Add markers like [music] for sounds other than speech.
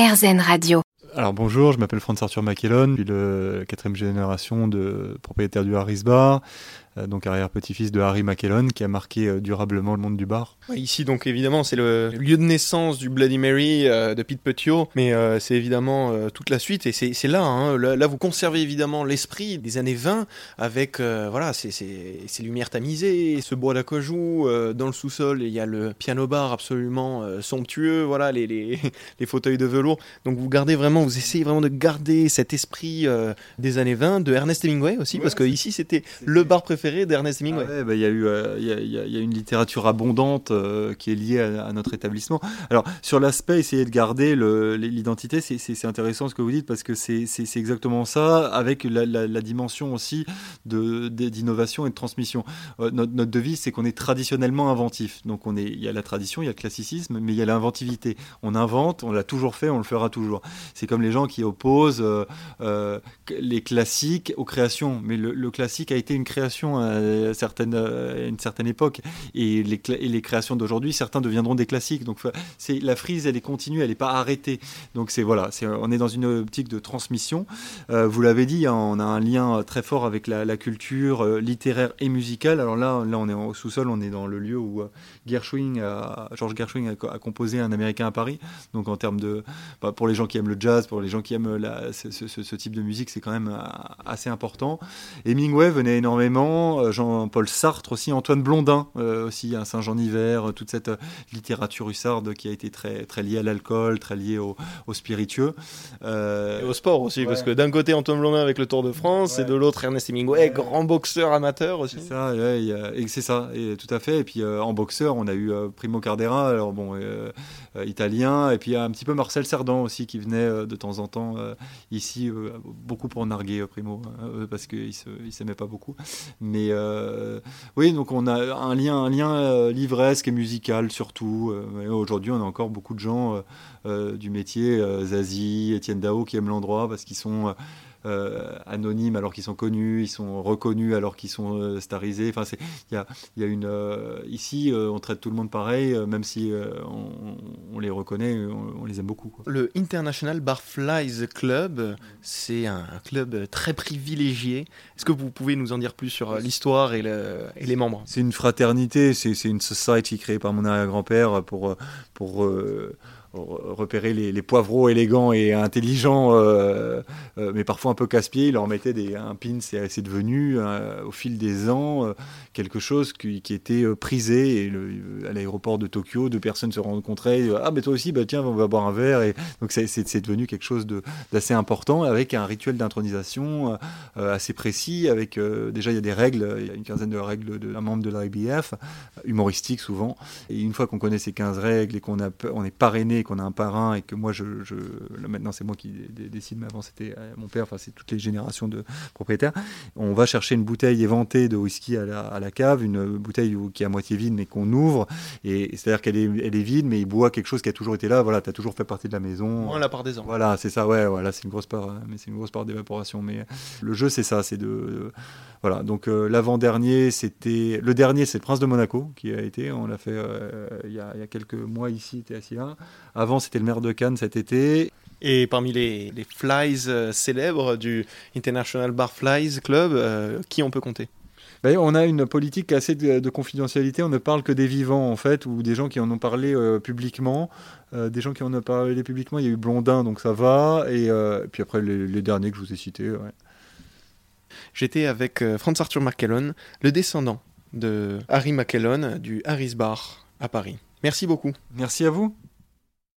RZN Radio. Alors bonjour, je m'appelle Franz Arthur McKellon, je suis le quatrième génération de propriétaire du Harris Bar. Euh, donc arrière-petit-fils de Harry McKellon, qui a marqué euh, durablement le monde du bar. Ici, donc évidemment, c'est le lieu de naissance du Bloody Mary euh, de Pete Petiot, mais c'est évidemment toute la suite, et c'est hein, là, là, vous conservez évidemment l'esprit des années 20 avec voilà, ces, ces, lumières tamisées, ce bois d'acajou, dans le sous-sol, il y a le piano-bar absolument somptueux, voilà, les, les, [laughs] les, fauteuils de velours. Donc vous gardez vraiment, vous essayez vraiment de garder cet esprit des années 20, de Ernest Hemingway aussi, parce que ici c'était le bar préféré d'Ernest Hemingway. Il y, a euh, une littérature abondante euh, qui est liée à, notre établissement. Alors sur l'aspect, essayer de garder l'identité, c'est intéressant ce que vous dites parce que c'est exactement ça, avec la, dimension aussi d'innovation et de transmission. Euh, notre, devise, c'est qu'on est traditionnellement inventif. Donc il y a la tradition, il y a le classicisme, mais il y a l'inventivité. On invente, on l'a toujours fait, on le fera toujours. C'est comme les gens qui opposent les classiques aux créations, mais le classique a été une création à, certaines, à une certaine époque. Et les, créations d'aujourd'hui, certains deviendront des classiques. Donc c'est la frise, elle est continue, elle n'est pas arrêtée. Donc c'est voilà, on est dans une optique de transmission. Euh, vous l'avez dit, hein, on a un lien très fort avec la, culture euh, littéraire et musicale. Alors là, là, on est au sous-sol, on est dans le lieu où euh, Gershwin, George Gershwin a, composé un Américain à Paris. Donc en termes de, bah, pour les gens qui aiment le jazz, pour les gens qui aiment ce, ce, type de musique, c'est quand même assez important. Hemingway venait énormément euh, Jean-Paul Sartre aussi, Antoine Blondin euh, aussi, à Saint-Jean-Hiver, euh, toute cette littérature hussarde qui a été très, très liée à l'alcool, très liée au, spiritueux. Et au sport aussi, parce que d'un côté Antoine Blondin avec le Tour de France, et de l'autre Ernest Hemingway, grand boxeur amateur aussi. C'est ça, et c'est ça, et tout à fait. Et puis en boxeur, on a eu Primo Cardera, alors bon, italien, et puis un petit peu Marcel Cerdan aussi qui venait de temps en temps ici, beaucoup pour narguer Primo, hein, parce qu'il ne s'aimait pas beaucoup. Mais euh, oui, donc on a un lien, un lien euh, livresque et musical surtout. Euh, aujourd'hui, on a encore beaucoup de gens du métier, Zazie, Étienne Dao, qui aiment l'endroit parce qu'ils sont euh, anonymes alors qu'ils sont connus, ils sont reconnus alors qu'ils sont euh, starisés. Enfin, il y a, y a, une euh, ici, on traite tout le monde pareil, même si on, les reconnaît, on, les aime beaucoup. Le International Barflies Club, c'est un club très privilégié. Est-ce que vous pouvez nous en dire plus sur l'histoire et, et, les membres? C'est une fraternité, c'est une society créée par mon arrière-grand-père pour pour repérer les, poivreaux élégants et intelligents, euh, euh, mais parfois un peu casse-pieds. Il leur mettait un pin, c'est devenu euh, au fil des ans quelque chose qui, était prisé. À l'aéroport de Tokyo, deux personnes se rencontraient. ah, mais toi aussi, bah, tiens, on va boire un verre. Et donc c'est devenu quelque chose d'assez important avec un rituel d'intronisation assez précis. Avec déjà, il y a des règles, il y a une quinzaine de règles d'un membre de l'IBF, humoristiques souvent. Et une fois qu'on connaît ces 15 règles et qu'on on est parrainé qu'on a un parrain et que moi, je, maintenant c'est moi qui décide, mais avant c'était euh, mon père, enfin c'est toutes les générations de propriétaires. On va chercher une bouteille éventée de whisky à la, cave, une bouteille qui est à moitié vide mais qu'on ouvre, et c'est-à-dire qu'elle est, elle est vide, mais il boit quelque chose qui a toujours été là. Voilà, tu as toujours fait partie de la maison. Moins la part des ans. Voilà, c'est ça. Ouais, voilà, c'est une grosse part, mais c'est une grosse part d'évaporation. Mais le jeu, c'est ça, c'est de, voilà. Donc euh, l'avant dernier, c'était le dernier, c'est le Prince de Monaco qui a été. On l'a fait euh, il, y a, il y a quelques mois ici, tu es assis là. Avant, c'était le maire de Cannes cet été. Et parmi les, flies euh, célèbres du International Bar Flies Club, euh, qui on peut compter? Ben, on a une politique assez de, confidentialité. On ne parle que des vivants, en fait, ou des gens qui en ont parlé euh, publiquement. des gens qui en ont parlé publiquement, il y a eu Blondin, donc ça va. Et puis après, les, derniers que je vous ai cités. J'étais avec Franz Arthur McKellon, le descendant de Harry McKellon du Harris Bar à Paris. Merci beaucoup. Merci à vous.